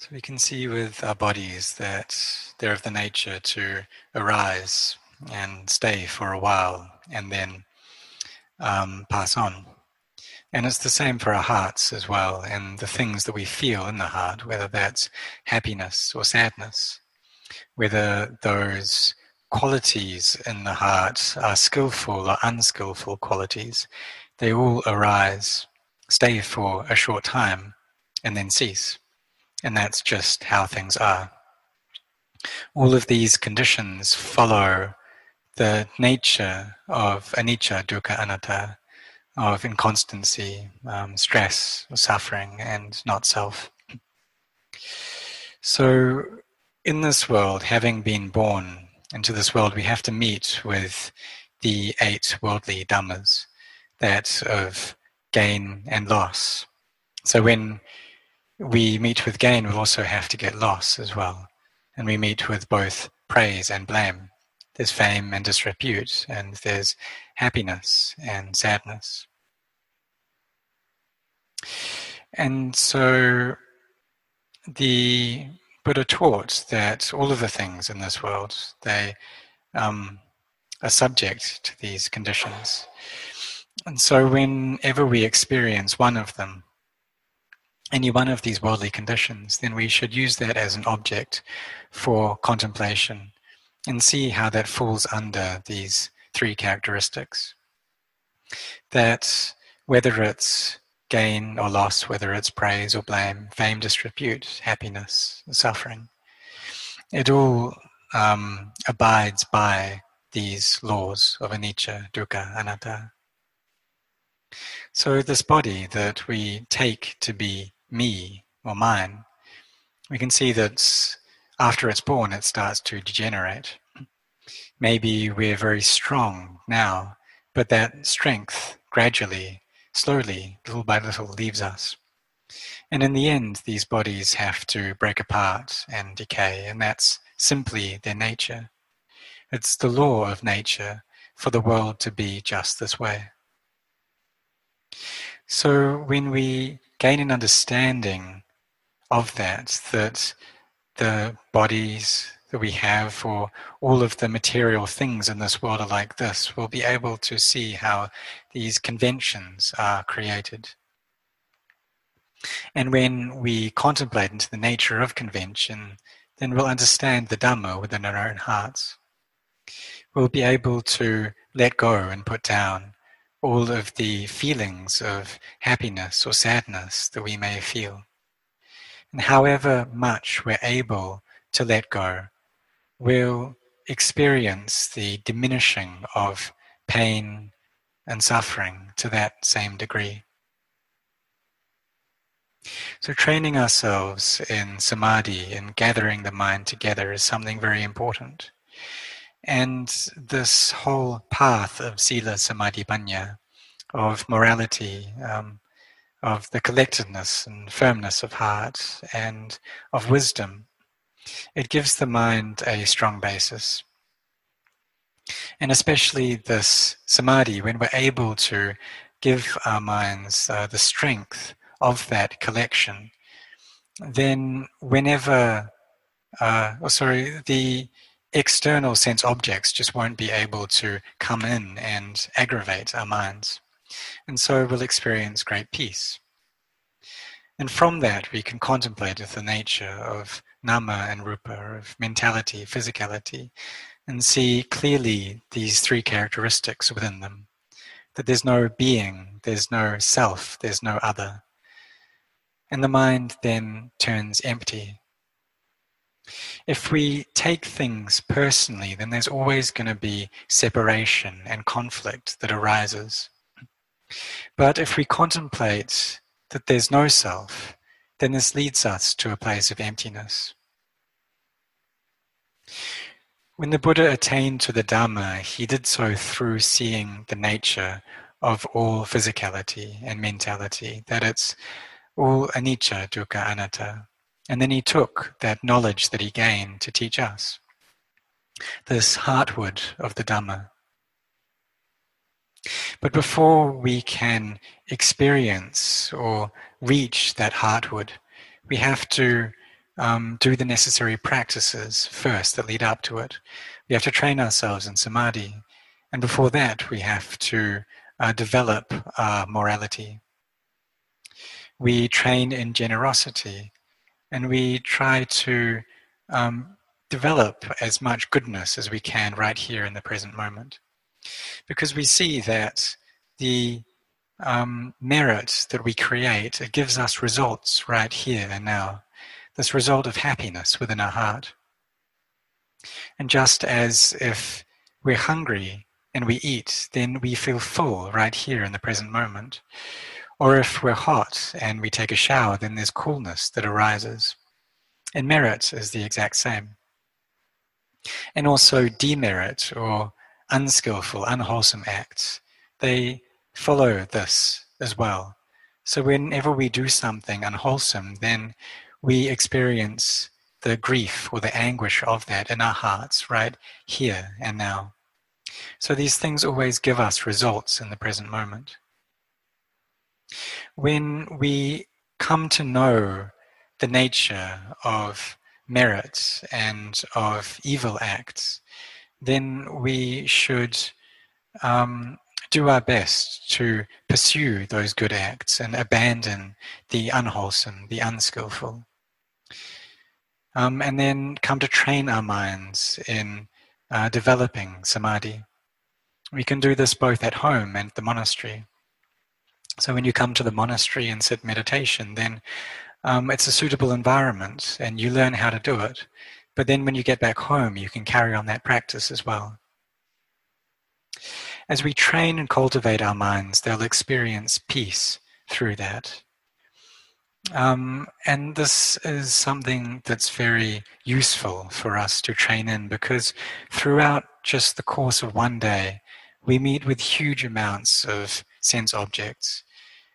So we can see with our bodies that they're of the nature to arise and stay for a while and then um, pass on. And it's the same for our hearts as well, and the things that we feel in the heart, whether that's happiness or sadness, whether those qualities in the heart are skillful or unskillful qualities, they all arise, stay for a short time, and then cease. And that's just how things are. All of these conditions follow the nature of anicca, dukkha, anatta, of inconstancy, um, stress, suffering, and not self. So, in this world, having been born into this world, we have to meet with the eight worldly dhammas, that of gain and loss. So, when we meet with gain, we'll also have to get loss as well. And we meet with both praise and blame. There's fame and disrepute, and there's happiness and sadness. And so the Buddha taught that all of the things in this world, they um, are subject to these conditions. And so whenever we experience one of them, any one of these worldly conditions, then we should use that as an object for contemplation and see how that falls under these three characteristics. That whether it's gain or loss, whether it's praise or blame, fame, disrepute, happiness, suffering, it all um, abides by these laws of anicca, dukkha, anatta. So, this body that we take to be me or mine, we can see that after it's born, it starts to degenerate. Maybe we're very strong now, but that strength gradually, slowly, little by little, leaves us. And in the end, these bodies have to break apart and decay, and that's simply their nature. It's the law of nature for the world to be just this way. So when we gain an understanding of that, that the bodies that we have for all of the material things in this world are like this, we'll be able to see how these conventions are created. And when we contemplate into the nature of convention, then we'll understand the Dhamma within our own hearts. We'll be able to let go and put down all of the feelings of happiness or sadness that we may feel. And however much we're able to let go, we'll experience the diminishing of pain and suffering to that same degree. So, training ourselves in samadhi and gathering the mind together is something very important. And this whole path of sila samadhi panya, of morality, um, of the collectedness and firmness of heart, and of wisdom, it gives the mind a strong basis. And especially this samadhi, when we're able to give our minds uh, the strength of that collection, then whenever, uh, oh, sorry, the external sense objects just won't be able to come in and aggravate our minds. And so we'll experience great peace. And from that, we can contemplate the nature of nama and rupa, of mentality, physicality, and see clearly these three characteristics within them. That there's no being, there's no self, there's no other. And the mind then turns empty if we take things personally, then there's always going to be separation and conflict that arises. But if we contemplate that there's no self, then this leads us to a place of emptiness. When the Buddha attained to the Dhamma, he did so through seeing the nature of all physicality and mentality, that it's all anicca, dukkha, anatta. And then he took that knowledge that he gained to teach us. This heartwood of the Dhamma. But before we can experience or reach that heartwood, we have to um, do the necessary practices first that lead up to it. We have to train ourselves in samadhi. And before that, we have to uh, develop our morality. We train in generosity and we try to um, develop as much goodness as we can right here in the present moment. Because we see that the um, merit that we create, it gives us results right here and now. This result of happiness within our heart. And just as if we're hungry and we eat, then we feel full right here in the present moment. Or if we're hot and we take a shower, then there's coolness that arises. And merit is the exact same. And also demerit or unskillful, unwholesome acts, they follow this as well. So whenever we do something unwholesome, then we experience the grief or the anguish of that in our hearts right here and now. So these things always give us results in the present moment. When we come to know the nature of merit and of evil acts, then we should um, do our best to pursue those good acts and abandon the unwholesome, the unskillful. Um, and then come to train our minds in uh, developing samadhi. We can do this both at home and the monastery. So when you come to the monastery and sit meditation, then um, it's a suitable environment and you learn how to do it. But then when you get back home, you can carry on that practice as well. As we train and cultivate our minds, they'll experience peace through that. Um, and this is something that's very useful for us to train in because throughout just the course of one day, we meet with huge amounts of sense objects,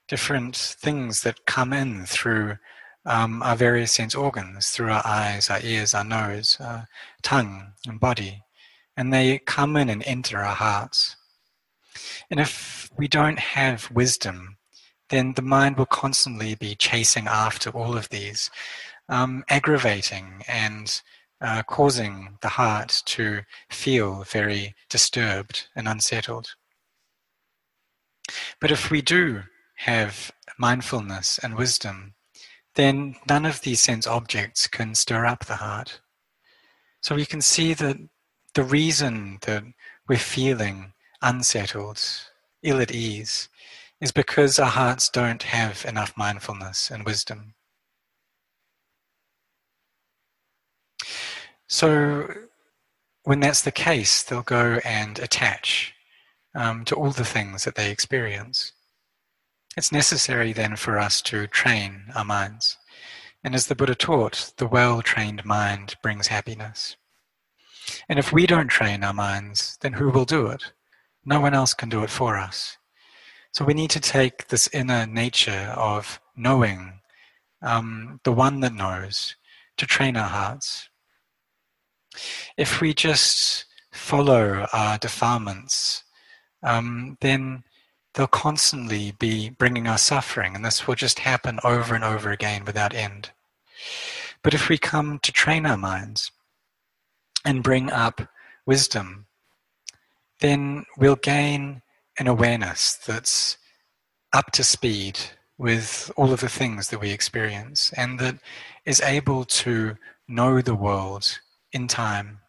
different things that come in through um, our various sense organs, through our eyes, our ears, our nose, our tongue, and body. And they come in and enter our hearts. And if we don't have wisdom, then the mind will constantly be chasing after all of these, um, aggravating and uh, causing the heart to feel very disturbed and unsettled. But if we do have mindfulness and wisdom, then none of these sense objects can stir up the heart. So we can see that the reason that we're feeling unsettled, ill at ease, is because our hearts don't have enough mindfulness and wisdom. So, when that's the case, they'll go and attach um, to all the things that they experience. It's necessary then for us to train our minds. And as the Buddha taught, the well trained mind brings happiness. And if we don't train our minds, then who will do it? No one else can do it for us. So we need to take this inner nature of knowing, um, the one that knows, to train our hearts. If we just follow our defilements, um, then they'll constantly be bringing us suffering, and this will just happen over and over again without end. But if we come to train our minds and bring up wisdom, then we'll gain an awareness that's up to speed with all of the things that we experience and that is able to know the world in time.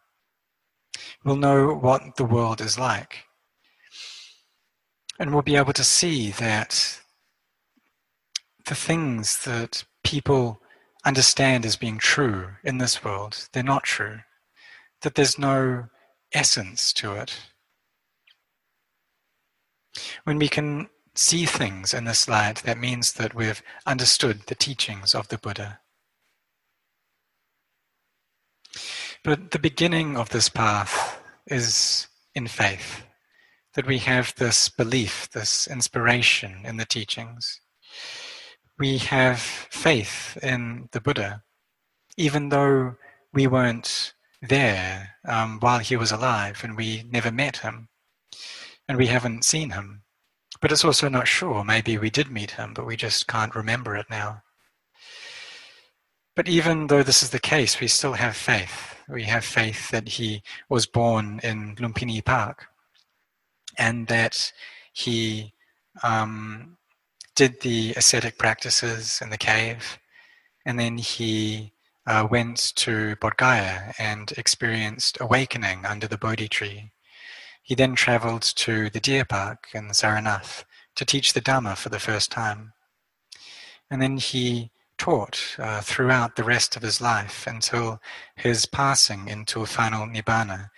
We'll know what the world is like. And we'll be able to see that the things that people understand as being true in this world, they're not true. That there's no essence to it. When we can see things in this light, that means that we've understood the teachings of the Buddha. But the beginning of this path is in faith that we have this belief, this inspiration in the teachings. We have faith in the Buddha, even though we weren't there um, while he was alive and we never met him and we haven't seen him. But it's also not sure. Maybe we did meet him, but we just can't remember it now. But even though this is the case, we still have faith. We have faith that he was born in Lumpini Park and that he um, did the ascetic practices in the cave and then he uh, went to Bodh Gaya and experienced awakening under the Bodhi tree. He then traveled to the deer park in Saranath to teach the Dhamma for the first time. And then he taught uh, throughout the rest of his life until his passing into final nibbana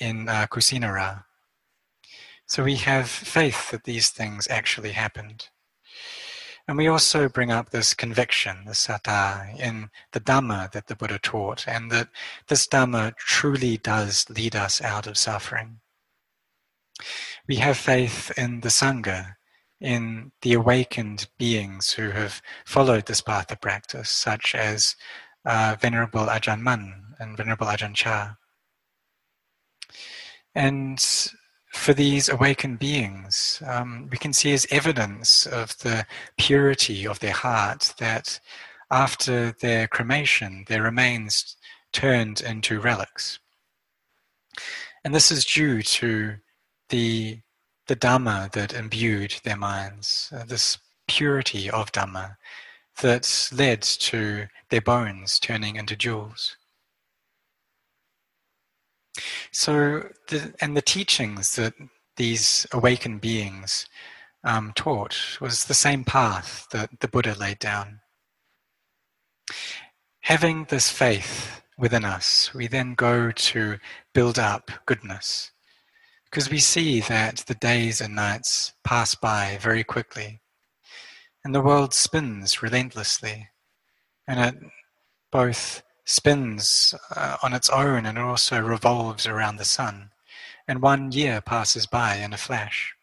in uh, Kusinara. So we have faith that these things actually happened. And we also bring up this conviction, the saddha, in the Dhamma that the Buddha taught, and that this Dhamma truly does lead us out of suffering. We have faith in the Sangha, in the awakened beings who have followed this path of practice, such as uh, Venerable Ajahn Mun and Venerable Ajahn Chah. And for these awakened beings, um, we can see as evidence of the purity of their heart that after their cremation, their remains turned into relics. And this is due to the the Dhamma that imbued their minds, uh, this purity of Dhamma that led to their bones turning into jewels. So, the, and the teachings that these awakened beings um, taught was the same path that the Buddha laid down. Having this faith within us, we then go to build up goodness because we see that the days and nights pass by very quickly, and the world spins relentlessly, and it both spins uh, on its own and it also revolves around the sun, and one year passes by in a flash.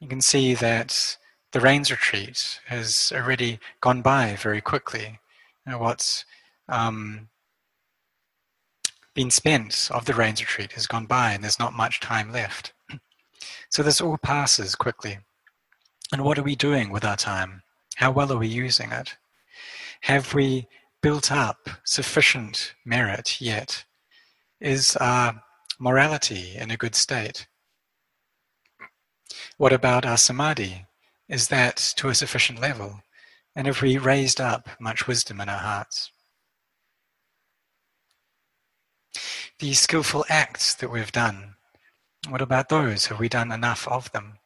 You can see that the rains retreat has already gone by very quickly. You know, what's um, been spent of the rains retreat has gone by and there's not much time left. So this all passes quickly. And what are we doing with our time? How well are we using it? Have we built up sufficient merit yet? Is our morality in a good state? What about our samadhi? Is that to a sufficient level? And have we raised up much wisdom in our hearts? These skillful acts that we've done, what about those? Have we done enough of them?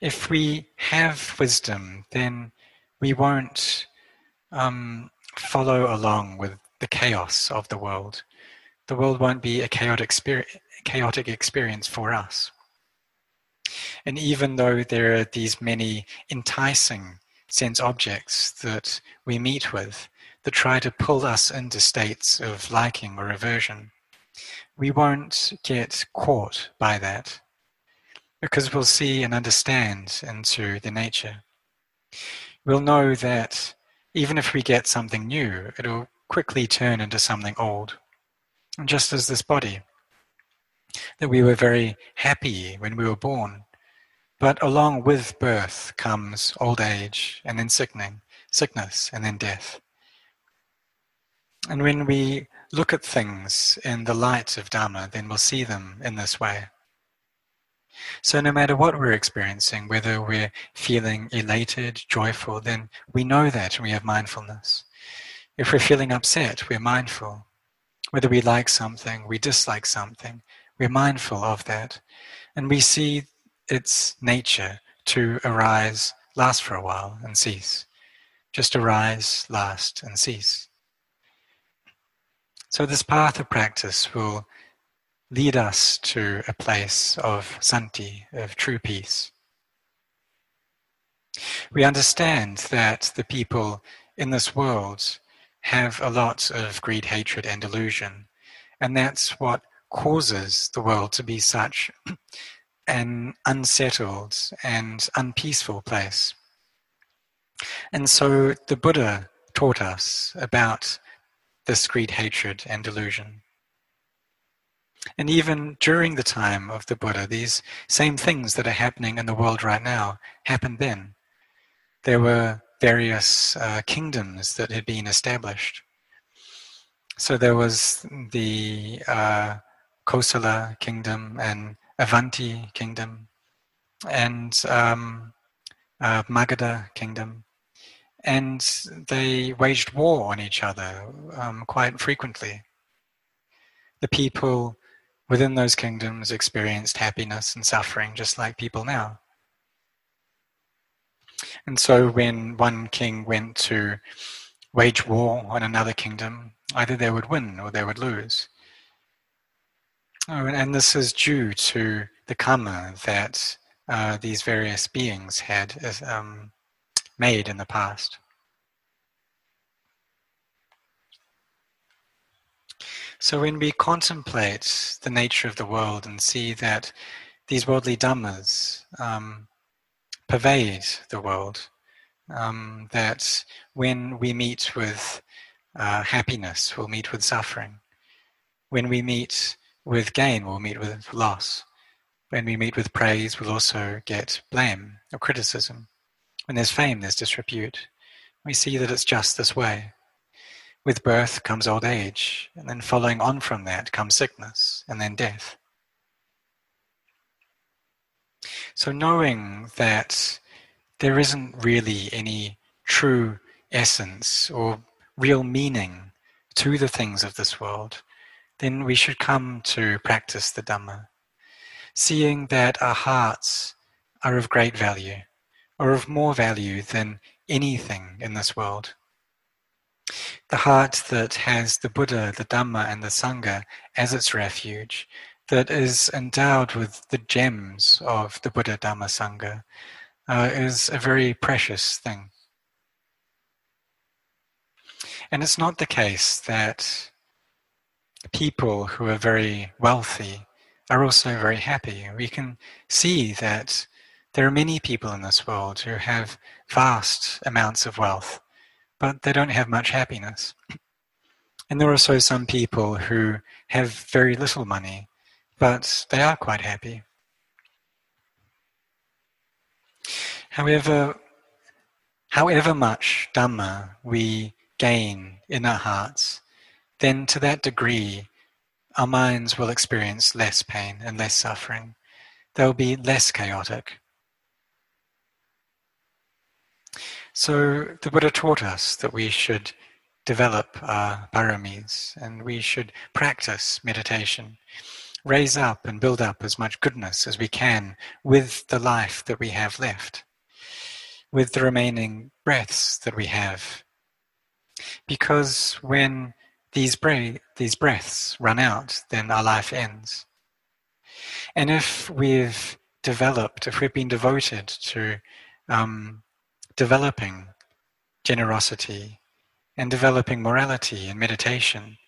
If we have wisdom, then we won't um, follow along with the chaos of the world. The world won't be a chaotic, chaotic experience for us. And even though there are these many enticing sense objects that we meet with, that try to pull us into states of liking or aversion, we won't get caught by that because we'll see and understand into the nature. We'll know that even if we get something new, it'll quickly turn into something old. And just as this body, that we were very happy when we were born, but along with birth comes old age and then sickening, sickness and then death. And when we look at things in the light of Dharma, then we'll see them in this way. So, no matter what we're experiencing, whether we're feeling elated, joyful, then we know that and we have mindfulness. If we're feeling upset, we're mindful. Whether we like something, we dislike something, we're mindful of that. And we see its nature to arise, last for a while, and cease. Just arise, last, and cease. So, this path of practice will lead us to a place of santi, of true peace. We understand that the people in this world have a lot of greed, hatred, and delusion, and that's what causes the world to be such an unsettled and unpeaceful place. And so the Buddha taught us about this greed, hatred, and delusion. And even during the time of the Buddha, these same things that are happening in the world right now happened then. There were various uh, kingdoms that had been established. So there was the uh, Kosala kingdom and Avanti kingdom and um, uh, Magadha kingdom. And they waged war on each other um, quite frequently. The people within those kingdoms experienced happiness and suffering just like people now. And so when one king went to wage war on another kingdom, either they would win or they would lose. Oh, and this is due to the karma that uh, these various beings had um, made in the past. So when we contemplate the nature of the world and see that these worldly dhammas um, pervade the world, um, that when we meet with uh, happiness, we'll meet with suffering. When we meet with gain, we'll meet with loss. When we meet with praise, we'll also get blame or criticism. When there's fame, there's disrepute. We see that it's just this way. With birth comes old age, and then following on from that comes sickness, and then death. So, knowing that there isn't really any true essence or real meaning to the things of this world, then we should come to practice the Dhamma seeing that our hearts are of great value, or of more value than anything in this world. The heart that has the Buddha, the Dhamma, and the Sangha as its refuge, that is endowed with the gems of the Buddha, Dhamma, Sangha, uh, is a very precious thing. And it's not the case that people who are very wealthy are also very happy. We can see that there are many people in this world who have vast amounts of wealth, but they don't have much happiness. And there are also some people who have very little money, but they are quite happy. However, however much Dhamma we gain in our hearts, then to that degree our minds will experience less pain and less suffering. They'll be less chaotic. So the Buddha taught us that we should develop our paramis and we should practice meditation, raise up and build up as much goodness as we can with the life that we have left, with the remaining breaths that we have. Because when these, breath, these breaths run out, then our life ends. And if we've developed, if we've been devoted to um, developing generosity and developing morality and meditation,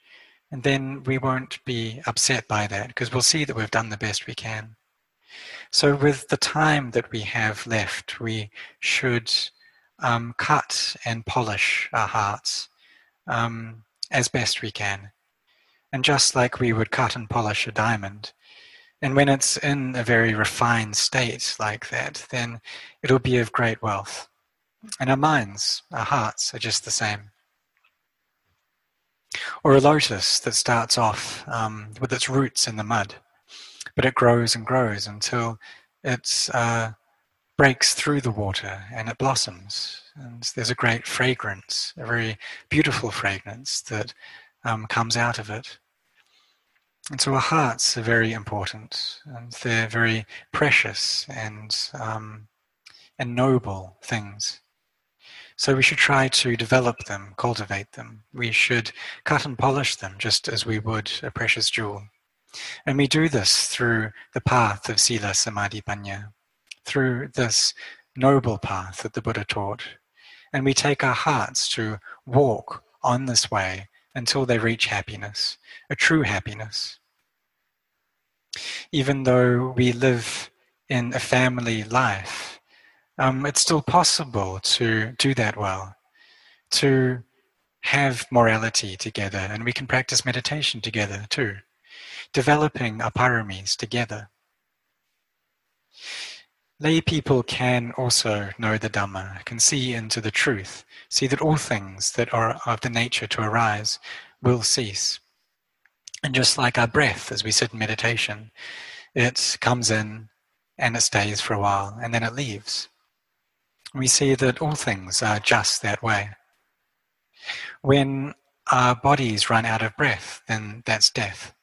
and then we won't be upset by that because we'll see that we've done the best we can. So, with the time that we have left, we should um, cut and polish our hearts. Um, as best we can. And just like we would cut and polish a diamond, and when it's in a very refined state like that, then it'll be of great wealth. And our minds, our hearts are just the same. Or a lotus that starts off um, with its roots in the mud, but it grows and grows until it uh, breaks through the water and it blossoms and there's a great fragrance, a very beautiful fragrance that um, comes out of it. And so our hearts are very important, and they're very precious and um, and noble things. So we should try to develop them, cultivate them. We should cut and polish them just as we would a precious jewel. And we do this through the path of Sila Samadhi Panya, through this noble path that the Buddha taught, and we take our hearts to walk on this way until they reach happiness, a true happiness. Even though we live in a family life, um, it's still possible to do that well, to have morality together, and we can practice meditation together too, developing our paramis together. Lay people can also know the Dhamma, can see into the truth, see that all things that are of the nature to arise will cease. And just like our breath as we sit in meditation, it comes in and it stays for a while and then it leaves. We see that all things are just that way. When our bodies run out of breath, then that's death.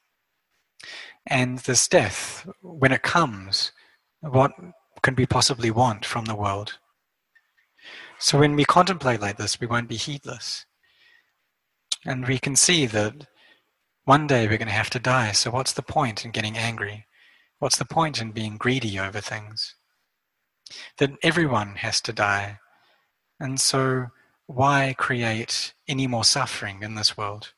And this death, when it comes, what can we possibly want from the world? So when we contemplate like this, we won't be heedless. And we can see that one day we're going to have to die, so what's the point in getting angry? What's the point in being greedy over things? That everyone has to die. And so why create any more suffering in this world?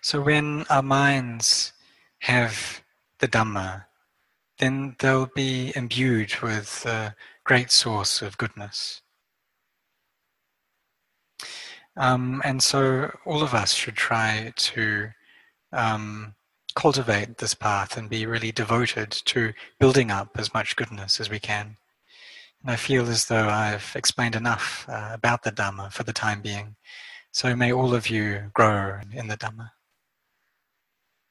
So when our minds have the Dhamma, then they'll be imbued with a great source of goodness. Um, and so all of us should try to um, cultivate this path and be really devoted to building up as much goodness as we can. And I feel as though I've explained enough uh, about the Dhamma for the time being. So may all of you grow in the Dhamma.